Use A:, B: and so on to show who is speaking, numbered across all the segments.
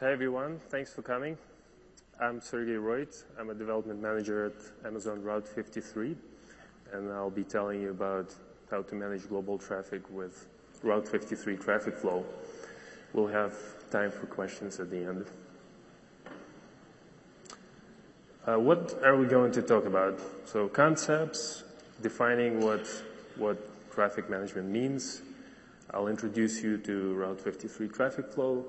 A: Hi, everyone. Thanks for coming. I'm Sergey Roit. I'm a development manager at Amazon Route 53, and I'll be telling you about how to manage global traffic with Route 53 traffic flow. We'll have time for questions at the end. Uh, what are we going to talk about? So concepts, defining what traffic management means. I'll introduce you to Route 53 traffic flow,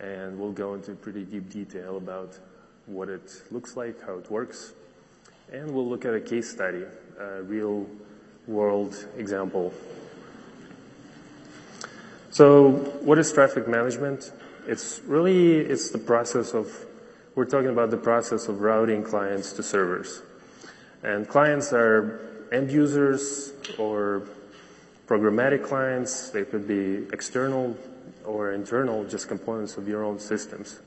A: and we'll go into pretty deep detail about what it looks like, how it works, and we'll look at a case study, a real-world example. So what is traffic management? It's really it's the process of we're talking about the process of routing clients to servers. And clients are end users or programmatic clients. They could be external or internal, just components of your own systems.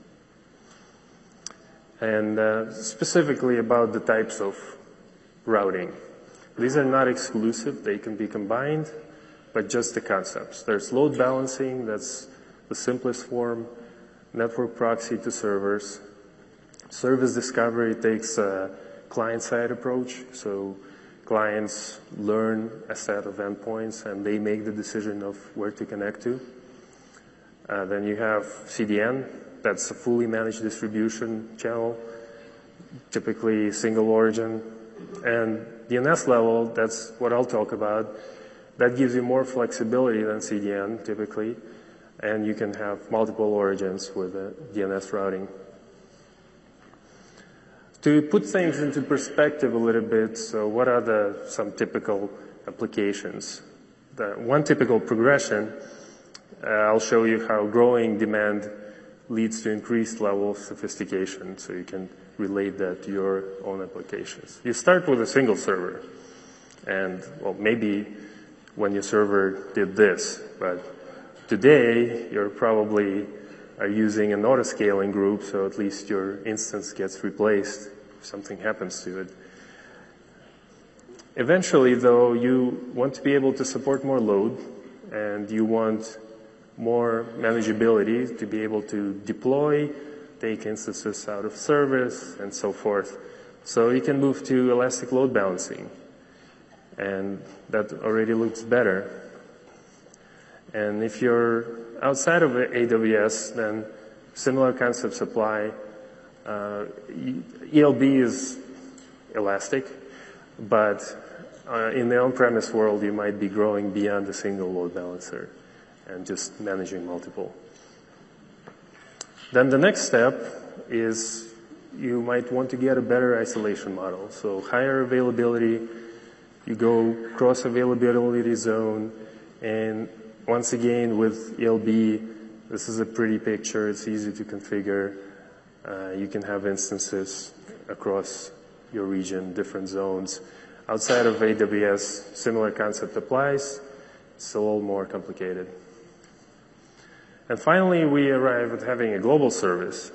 A: And uh, specifically about the types of routing. These are not exclusive. They can be combined, but just the concepts. There's load balancing, that's the simplest form. Network proxy to servers. Service discovery takes a client-side approach, so clients learn a set of endpoints, and they make the decision of where to connect to. Uh, then you have CDN. That's a fully managed distribution channel, typically single origin. And DNS level, that's what I'll talk about. That gives you more flexibility than CDN, typically, and you can have multiple origins with DNS routing. To put things into perspective a little bit, so what are the, some typical applications? The one typical progression, uh, I'll show you how growing demand leads to increased level of sophistication, so you can relate that to your own applications. You start with a single server, and well, maybe when your server did this, but today, you're probably are using an auto-scaling group, so at least your instance gets replaced something happens to it. Eventually, though, you want to be able to support more load, and you want more manageability to be able to deploy, take instances out of service, and so forth. So you can move to elastic load balancing, and that already looks better. And if you're outside of AWS, then similar concepts apply. Uh, ELB is elastic, but uh, in the on-premise world, you might be growing beyond a single load balancer and just managing multiple. Then the next step is you might want to get a better isolation model. So higher availability, you go cross availability zone, and once again, with ELB, this is a pretty picture. It's easy to configure. Uh, you can have instances across your region, different zones. Outside of AWS, similar concept applies. It's a little more complicated. And finally, we arrive at having a global service.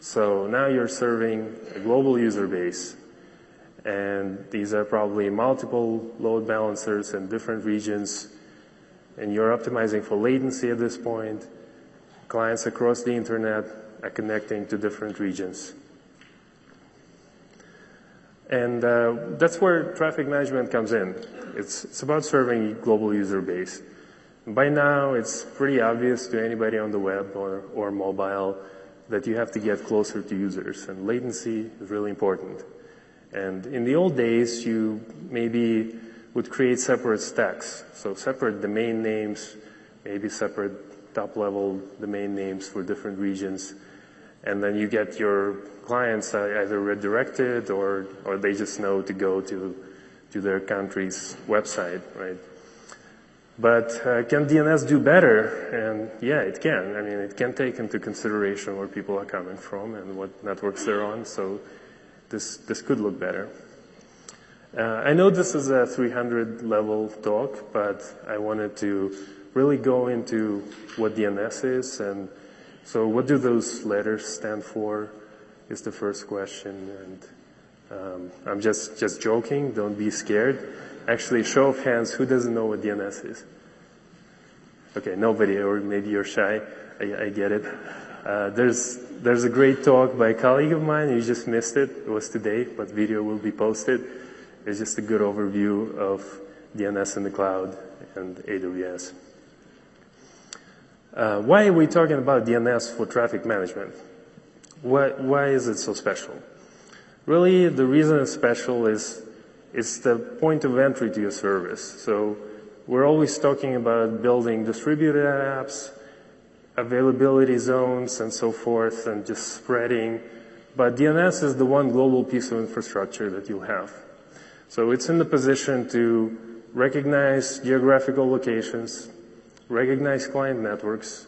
A: So now you're serving a global user base, and these are probably multiple load balancers in different regions, and you're optimizing for latency at this point. Clients across the internet are connecting to different regions. And uh, that's where traffic management comes in. It's it's about serving a global user base. By now, it's pretty obvious to anybody on the web or, or mobile that you have to get closer to users, and latency is really important. And in the old days, you maybe would create separate stacks, so separate domain names, maybe separate top-level domain names for different regions, and then you get your clients uh, either redirected or they just know to go to their country's website, right? But uh, can DNS do better? And yeah, it can. I mean, it can take into consideration where people are coming from and what networks they're on, so this could look better. Uh, I know this is a 300-level talk, but I wanted to really go into what DNS is. And so what do those letters stand for, is the first question. And um, I'm just just joking. Don't be scared. Actually, show of hands, who doesn't know what DNS is? Okay, nobody, or maybe you're shy. I, I get it. Uh, there's there's a great talk by a colleague of mine. You just missed it. It was today, but video will be posted. It's just a good overview of DNS in the cloud and AWS. Uh, why are we talking about DNS for traffic management? Why, why is it so special? Really, the reason it's special is it's the point of entry to your service. So we're always talking about building distributed apps, availability zones and so forth, and just spreading. But DNS is the one global piece of infrastructure that you have. So it's in the position to recognize geographical locations, recognize client networks,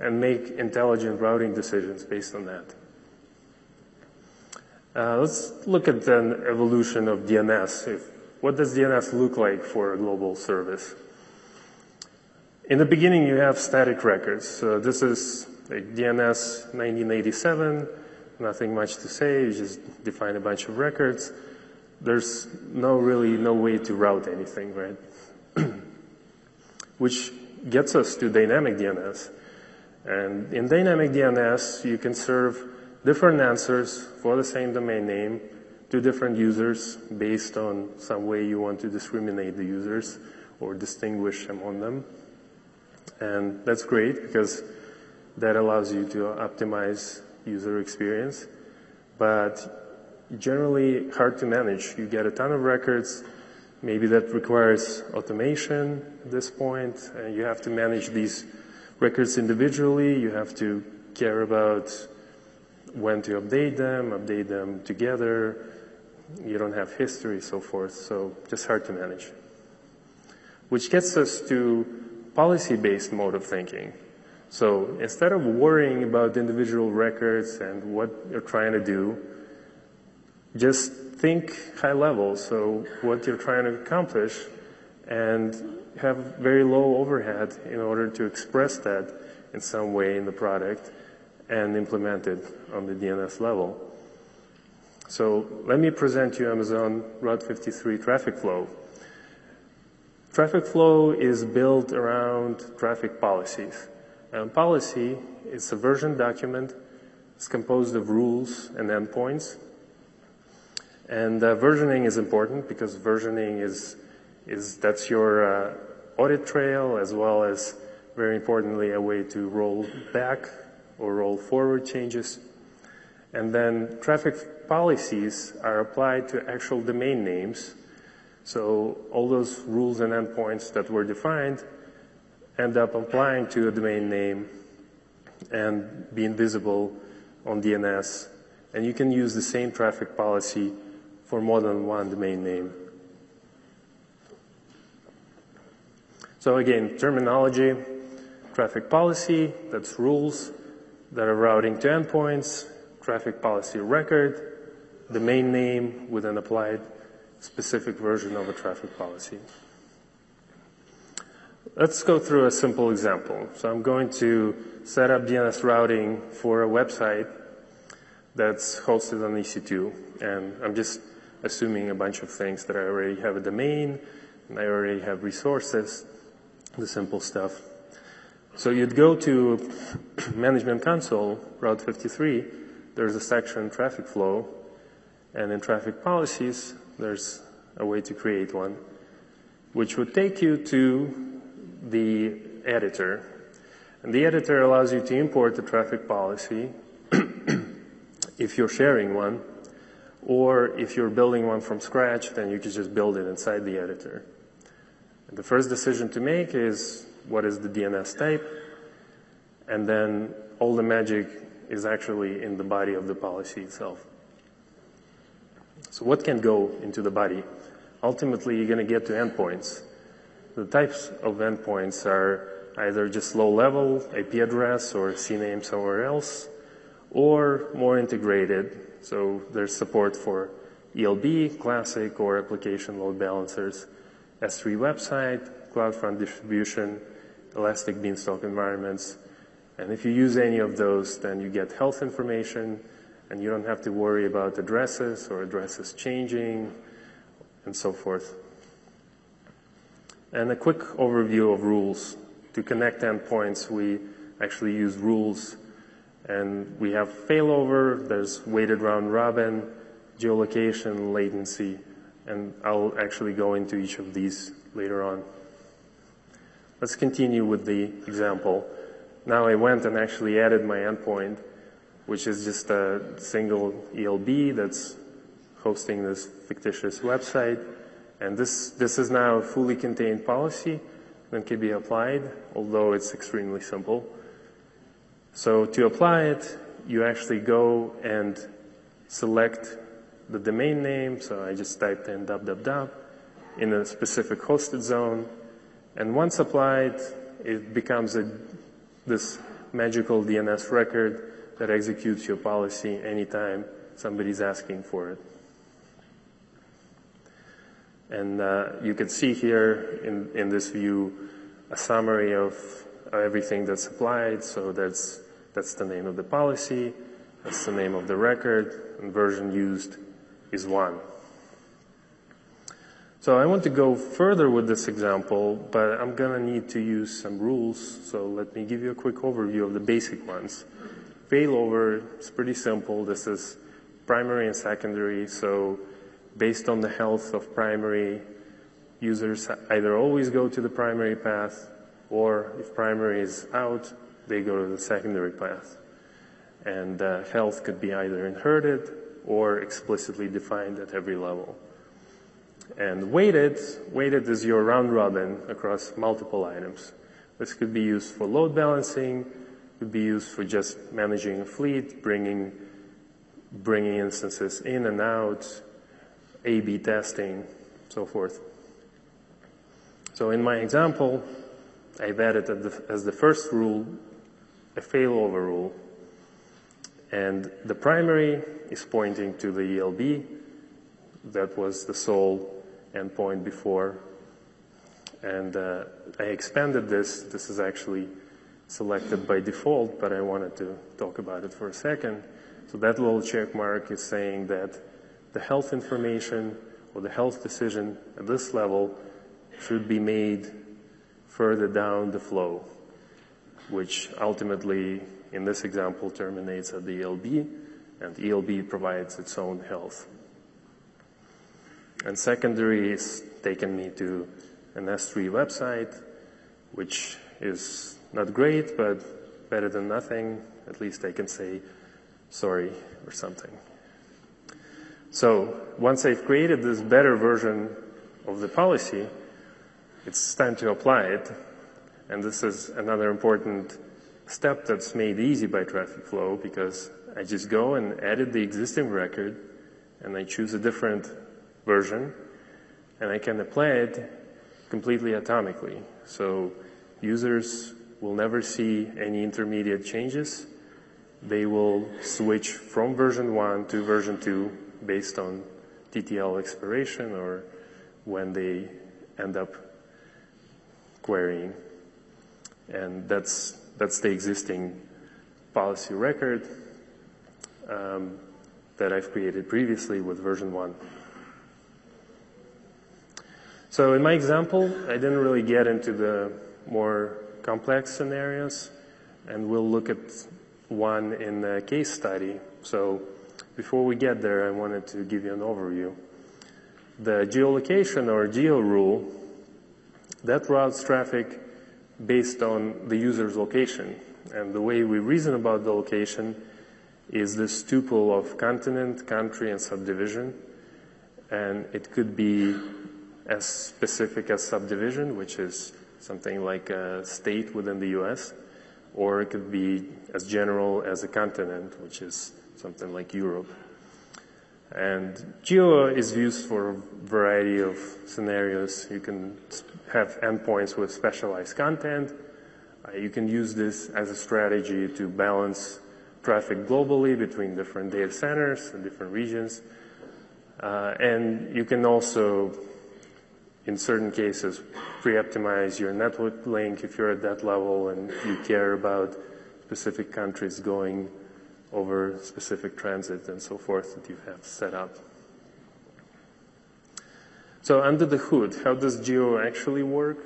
A: and make intelligent routing decisions based on that. Uh, let's look at an evolution of DNS. If, what does DNS look like for a global service? In the beginning, you have static records. This is like DNS 1987. Nothing much to say. You just define a bunch of records. There's no really no way to route anything, right? Which gets us to dynamic DNS. And in dynamic DNS, you can serve different answers for the same domain name to different users based on some way you want to discriminate the users or distinguish among them. And that's great because that allows you to optimize user experience. But generally hard to manage. You get a ton of records. Maybe that requires automation at this point, and you have to manage these records individually. You have to care about when to update them, update them together. You don't have history, so forth. So just hard to manage. Which gets us to policy-based mode of thinking. So instead of worrying about individual records and what you're trying to do, just think high level. So what you're trying to accomplish and have very low overhead in order to express that in some way in the product and implement it on the DNS level. So let me present you Amazon Route 53 traffic flow. Traffic flow is built around traffic policies. And policy is a version document. It's composed of rules and endpoints. And uh, versioning is important because versioning is, is that's your uh, audit trail as well as very importantly a way to roll back or roll forward changes. And then traffic policies are applied to actual domain names. So all those rules and endpoints that were defined end up applying to a domain name and being visible on DNS. And you can use the same traffic policy for more than one domain name. So again, terminology, traffic policy, that's rules, that are routing to endpoints, traffic policy record, domain name with an applied specific version of a traffic policy. Let's go through a simple example. So I'm going to set up DNS routing for a website that's hosted on EC2. And I'm just assuming a bunch of things that I already have a domain and I already have resources, the simple stuff. So you'd go to Management Console, Route 53, there's a section traffic flow, and in traffic policies, there's a way to create one, which would take you to the editor. And the editor allows you to import the traffic policy if you're sharing one, or if you're building one from scratch, then you can just build it inside the editor. And the first decision to make is what is the DNS type, and then all the magic is actually in the body of the policy itself. So what can go into the body? Ultimately, you're going to get to endpoints. The types of endpoints are either just low level IP address or CNAME somewhere else, or more integrated. So there's support for ELB, classic, or application load balancers, S3 website, CloudFront distribution, elastic beanstalk environments. And if you use any of those, then you get health information and you don't have to worry about addresses or addresses changing and so forth. And a quick overview of rules. To connect endpoints, we actually use rules. And we have failover, there's weighted round robin, geolocation, latency, and I'll actually go into each of these later on. Let's continue with the example. Now I went and actually added my endpoint, which is just a single ELB that's hosting this fictitious website. And this, this is now a fully contained policy that can be applied, although it's extremely simple. So to apply it, you actually go and select the domain name. So I just typed in www in a specific hosted zone. And once applied, it becomes a, this magical DNS record that executes your policy anytime somebody's asking for it. And uh, you can see here in, in this view a summary of everything that's applied. So that's, that's the name of the policy, that's the name of the record, and version used is one. So I want to go further with this example, but I'm gonna need to use some rules. So let me give you a quick overview of the basic ones. Failover is pretty simple. This is primary and secondary. So based on the health of primary, users either always go to the primary path, or if primary is out, they go to the secondary path. And uh, health could be either inherited or explicitly defined at every level. And weighted, weighted is your round robin across multiple items. This could be used for load balancing, could be used for just managing a fleet, bringing, bringing instances in and out, A-B testing, so forth. So in my example, I've added as the first rule a failover rule. And the primary is pointing to the ELB. That was the sole endpoint before. And uh, I expanded this. This is actually selected by default, but I wanted to talk about it for a second. So that little check mark is saying that the health information or the health decision at this level should be made further down the flow, which ultimately, in this example, terminates at the ELB, and ELB provides its own health. And secondary is taken me to an S3 website, which is not great, but better than nothing. At least I can say sorry or something. So once I've created this better version of the policy, it's time to apply it. And this is another important step that's made easy by Traffic flow because I just go and edit the existing record and I choose a different version, and I can apply it completely atomically. So users will never see any intermediate changes. They will switch from version 1 to version 2 based on TTL expiration or when they end up querying. And that's, that's the existing policy record um, that I've created previously with version 1. So in my example, I didn't really get into the more complex scenarios, and we'll look at one in the case study. So before we get there, I wanted to give you an overview. The geolocation or geo rule, that routes traffic based on the user's location. And the way we reason about the location is this tuple of continent, country, and subdivision. And it could be as specific as subdivision, which is something like a state within the US, or it could be as general as a continent, which is something like Europe. And Geo is used for a variety of scenarios. You can have endpoints with specialized content. Uh, you can use this as a strategy to balance traffic globally between different data centers and different regions. Uh, and you can also in certain cases, pre-optimize your network link if you're at that level and you care about specific countries going over specific transit and so forth that you have set up. So under the hood, how does geo actually work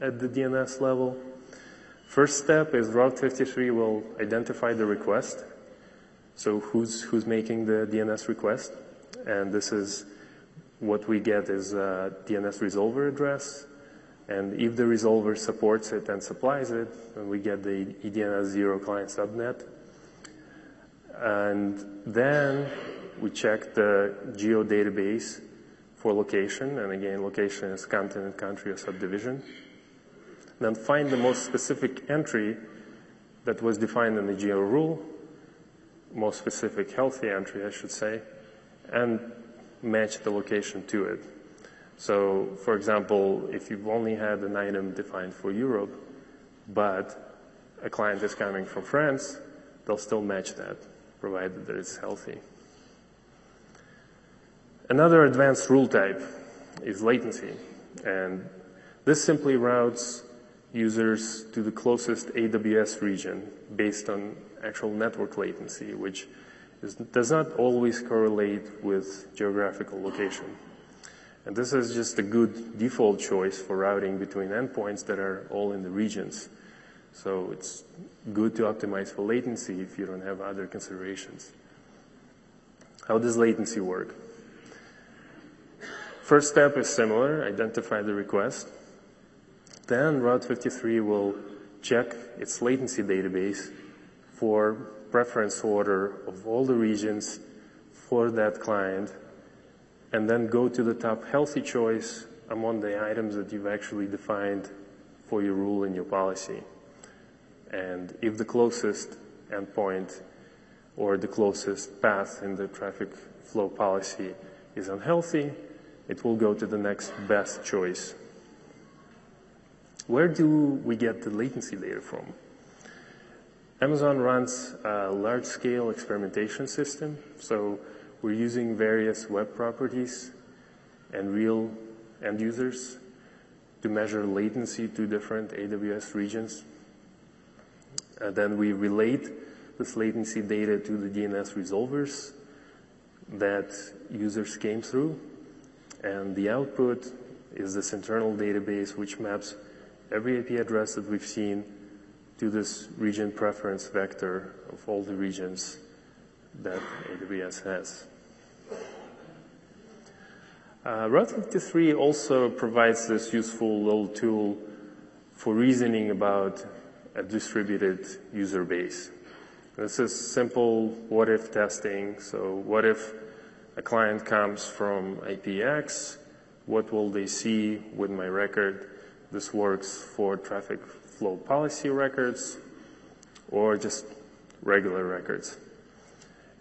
A: at the DNS level? First step is Route 53 will identify the request. So who's, who's making the DNS request? And this is what we get is a DNS resolver address. And if the resolver supports it and supplies it, then we get the EDNS 0 client subnet. And then we check the geo database for location. And again, location is continent, country, or subdivision. Then find the most specific entry that was defined in the geo rule, most specific healthy entry, I should say, and match the location to it. So, for example, if you've only had an item defined for Europe, but a client is coming from France, they'll still match that, provided that it's healthy. Another advanced rule type is latency, and this simply routes users to the closest AWS region based on actual network latency, which is, does not always correlate with geographical location. And this is just a good default choice for routing between endpoints that are all in the regions. So it's good to optimize for latency if you don't have other considerations. How does latency work? First step is similar, identify the request. Then Route 53 will check its latency database for preference order of all the regions for that client, and then go to the top healthy choice among the items that you've actually defined for your rule and your policy. And if the closest endpoint or the closest path in the traffic flow policy is unhealthy, it will go to the next best choice. Where do we get the latency data from? Amazon runs a large-scale experimentation system, so we're using various web properties and real end users to measure latency to different AWS regions. And then we relate this latency data to the DNS resolvers that users came through. And the output is this internal database which maps every IP address that we've seen to this region preference vector of all the regions that AWS has. Uh, Route 53 also provides this useful little tool for reasoning about a distributed user base. This is simple what if testing. So what if a client comes from IPX? What will they see with my record? This works for traffic flow policy records or just regular records.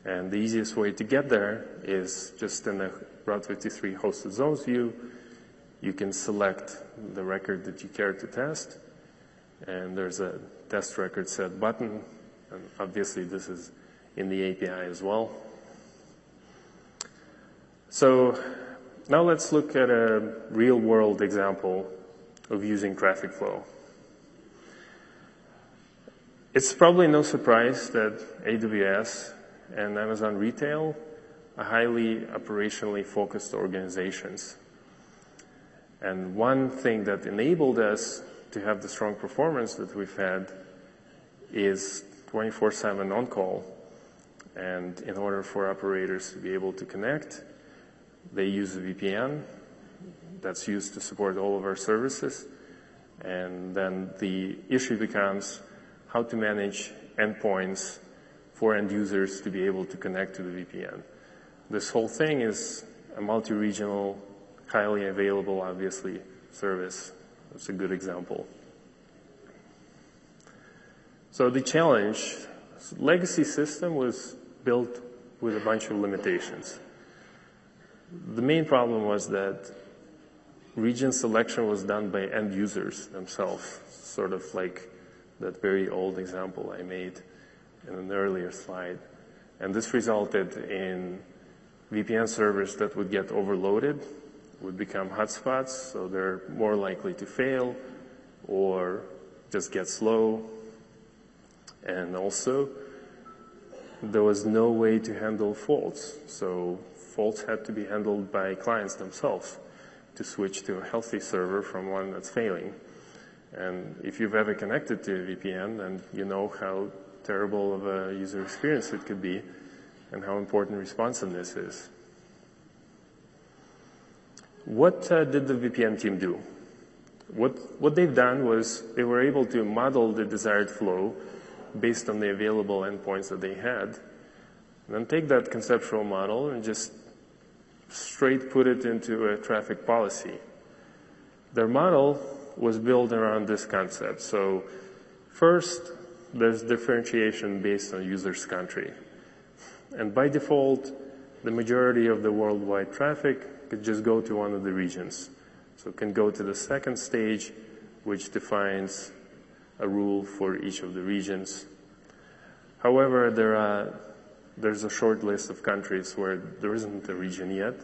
A: And the easiest way to get there is just in the Route 53 hosted zones view, you can select the record that you care to test. And there's a test record set button. And obviously this is in the API as well. So now let's look at a real world example of using traffic flow. It's probably no surprise that AWS and Amazon Retail are highly operationally focused organizations. And one thing that enabled us to have the strong performance that we've had is 24/7 on call. And in order for operators to be able to connect, they use a VPN that's used to support all of our services. And then the issue becomes how to manage endpoints for end users to be able to connect to the VPN. This whole thing is a multi-regional, highly available, obviously, service. That's a good example. So the challenge, legacy system was built with a bunch of limitations. The main problem was that region selection was done by end users themselves, sort of like that very old example I made in an earlier slide. And this resulted in VPN servers that would get overloaded, would become hotspots, so they're more likely to fail or just get slow. And also, there was no way to handle faults, so faults had to be handled by clients themselves to switch to a healthy server from one that's failing. And if you've ever connected to a VPN, then you know how terrible of a user experience it could be and how important responsiveness is. What uh, did the VPN team do? What, they've done was they were able to model the desired flow based on the available endpoints that they had, then take that conceptual model and just straight put it into a traffic policy. Their model was built around this concept. So first, there's differentiation based on user's country. And by default, the majority of the worldwide traffic could just go to one of the regions. So it can go to the second stage, which defines a rule for each of the regions. However, there are, there's a short list of countries where there isn't a region yet,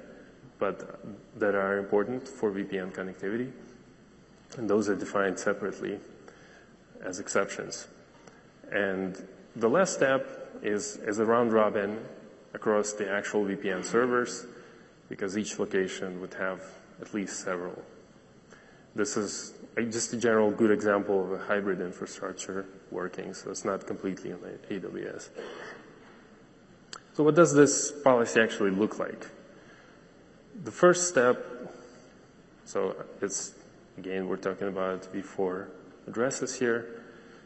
A: but that are important for VPN connectivity. And those are defined separately as exceptions. And the last step is, is a round robin across the actual VPN servers because each location would have at least several. This is just a general good example of a hybrid infrastructure working, so it's not completely on AWS. So what does this policy actually look like? The first step, so it's, again, we're talking about v4 addresses here.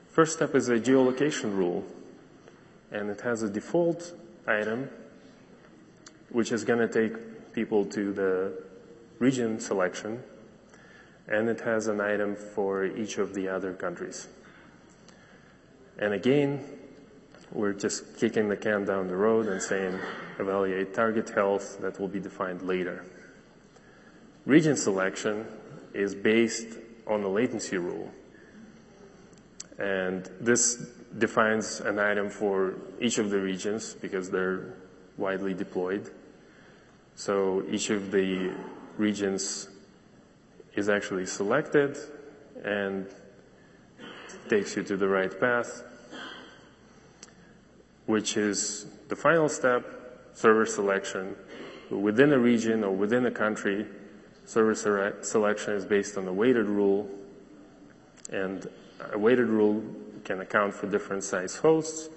A: First step is a geolocation rule, and it has a default item, which is gonna take people to the region selection, and it has an item for each of the other countries. And again, we're just kicking the can down the road and saying, evaluate target health that will be defined later. Region selection is based on the latency rule. And this defines an item for each of the regions because they're widely deployed. So each of the regions is actually selected and takes you to the right path, which is the final step, server selection. Within a region or within a country, server selection is based on the weighted rule, and a weighted rule can account for different size hosts.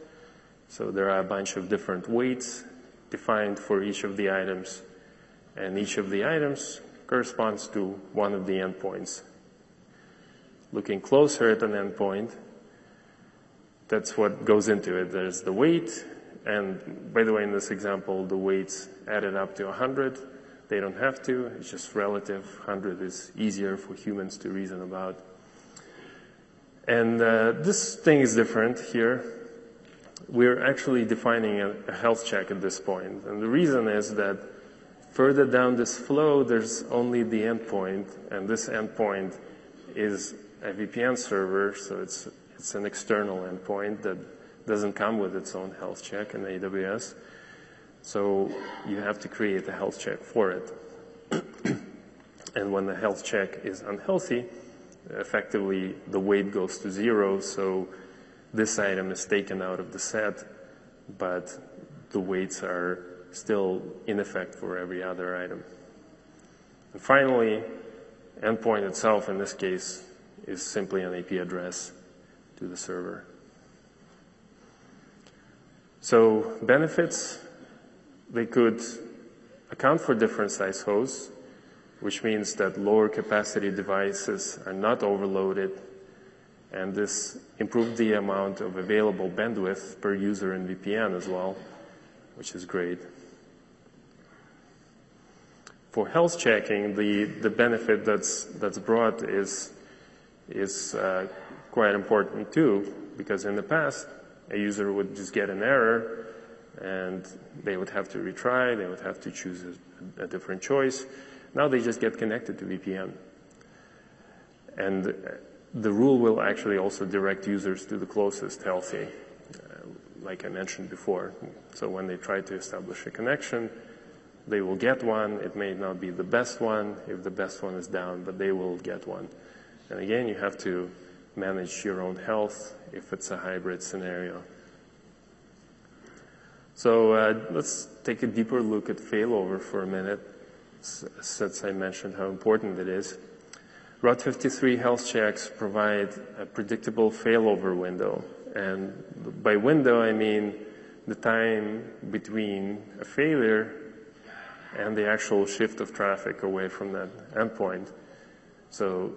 A: So there are a bunch of different weights defined for each of the items, and each of the items corresponds to one of the endpoints. Looking closer at an endpoint, that's what goes into it. There's the weight, and by the way, in this example, the weights added up to 100. They don't have to, it's just relative. 100 is easier for humans to reason about. And uh, this thing is different here. We're actually defining a, a health check at this point. And the reason is that Further down this flow, there's only the endpoint, and this endpoint is a VPN server, so it's, it's an external endpoint that doesn't come with its own health check in AWS. So you have to create a health check for it. and when the health check is unhealthy, effectively the weight goes to zero, so this item is taken out of the set, but the weights are still in effect for every other item. And finally, endpoint itself in this case is simply an IP address to the server. So benefits, they could account for different size hosts, which means that lower capacity devices are not overloaded, and this improved the amount of available bandwidth per user in VPN as well, which is great. For health checking, the, the benefit that's, that's brought is, is uh, quite important too, because in the past, a user would just get an error and they would have to retry, they would have to choose a, a different choice. Now they just get connected to VPN. And the rule will actually also direct users to the closest healthy, uh, like I mentioned before. So when they try to establish a connection, they will get one. It may not be the best one if the best one is down, but they will get one. And again, you have to manage your own health if it's a hybrid scenario. So uh, let's take a deeper look at failover for a minute, since I mentioned how important it is. Route 53 health checks provide a predictable failover window. And by window, I mean the time between a failure and the actual shift of traffic away from that endpoint. So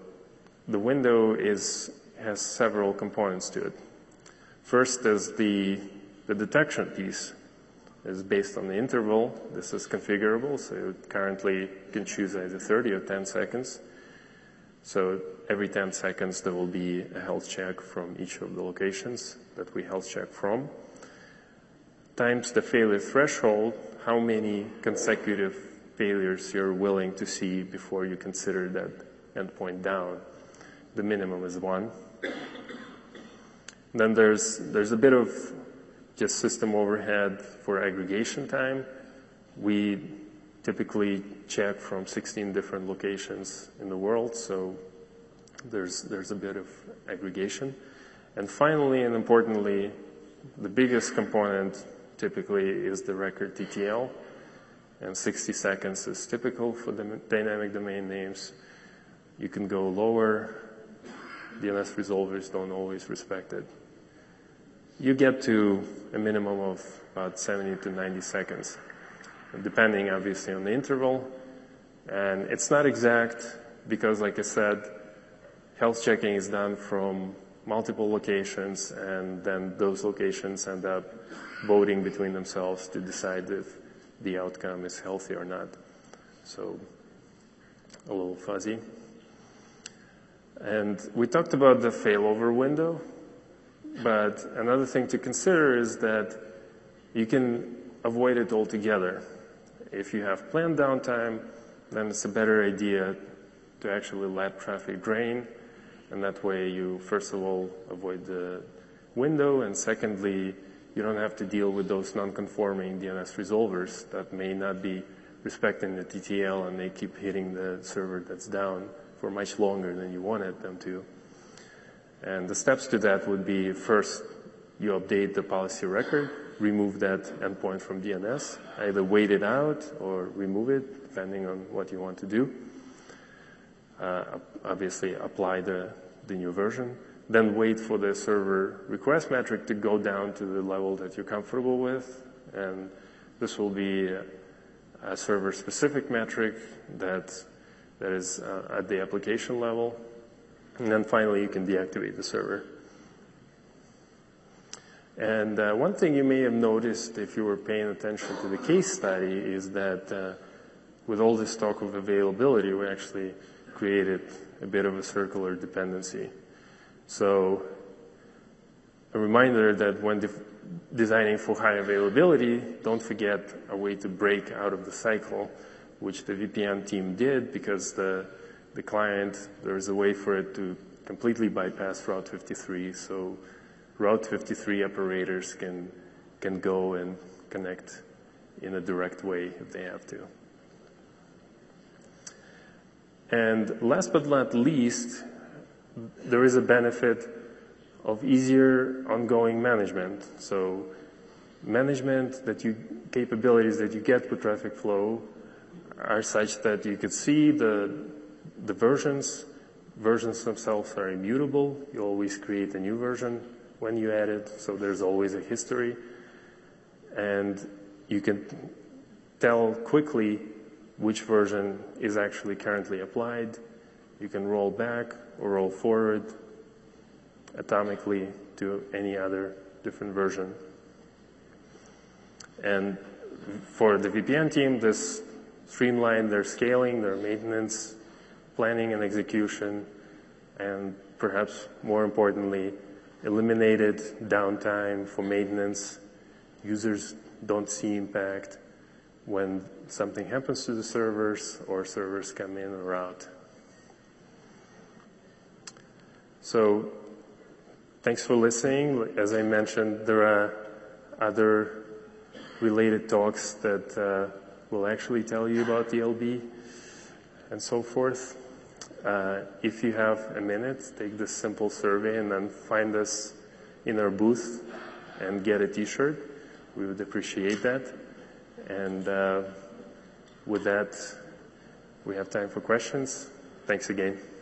A: the window is, has several components to it. First is the, the detection piece is based on the interval. This is configurable, so currently you can choose either 30 or 10 seconds. So every 10 seconds there will be a health check from each of the locations that we health check from. Times the failure threshold, how many consecutive failures you're willing to see before you consider that endpoint down. The minimum is one. Then there's, there's a bit of just system overhead for aggregation time. We typically check from 16 different locations in the world, so there's, there's a bit of aggregation. And finally, and importantly, the biggest component typically is the record TTL, and 60 seconds is typical for the dynamic domain names. You can go lower. DNS resolvers don't always respect it. You get to a minimum of about 70 to 90 seconds, depending obviously on the interval. And it's not exact because, like I said, health checking is done from multiple locations, and then those locations end up voting between themselves to decide if the outcome is healthy or not. So a little fuzzy. And we talked about the failover window, but another thing to consider is that you can avoid it altogether. If you have planned downtime, then it's a better idea to actually let traffic drain, and that way you, first of all, avoid the window, and secondly, you don't have to deal with those non-conforming DNS resolvers that may not be respecting the TTL and they keep hitting the server that's down for much longer than you wanted them to. And the steps to that would be first, you update the policy record, remove that endpoint from DNS, either wait it out or remove it, depending on what you want to do. Uh, obviously, apply the, the new version then wait for the server request metric to go down to the level that you're comfortable with. And this will be a, server specific metric that, that is uh, at the application level. And then finally, you can deactivate the server. And uh, one thing you may have noticed if you were paying attention to the case study is that uh, with all this talk of availability, we actually created a bit of a circular dependency. So a reminder that when de- designing for high availability, don't forget a way to break out of the cycle, which the VPN team did because the, the client, there's a way for it to completely bypass Route 53. So Route 53 operators can, can go and connect in a direct way if they have to. And last but not least, there is a benefit of easier ongoing management. So management that you, capabilities that you get with traffic flow are such that you could see the, the versions. Versions themselves are immutable. You always create a new version when you add it, so there's always a history. And you can tell quickly which version is actually currently applied. You can roll back roll forward atomically to any other different version. And for the VPN team, this streamlined their scaling, their maintenance, planning and execution, and perhaps more importantly, eliminated downtime for maintenance. Users don't see impact when something happens to the servers or servers come in or out. So thanks for listening. As I mentioned, there are other related talks that uh, will actually tell you about the LB and so forth. Uh, if you have a minute, take this simple survey and then find us in our booth and get a t-shirt. We would appreciate that. And uh, with that, we have time for questions. Thanks again.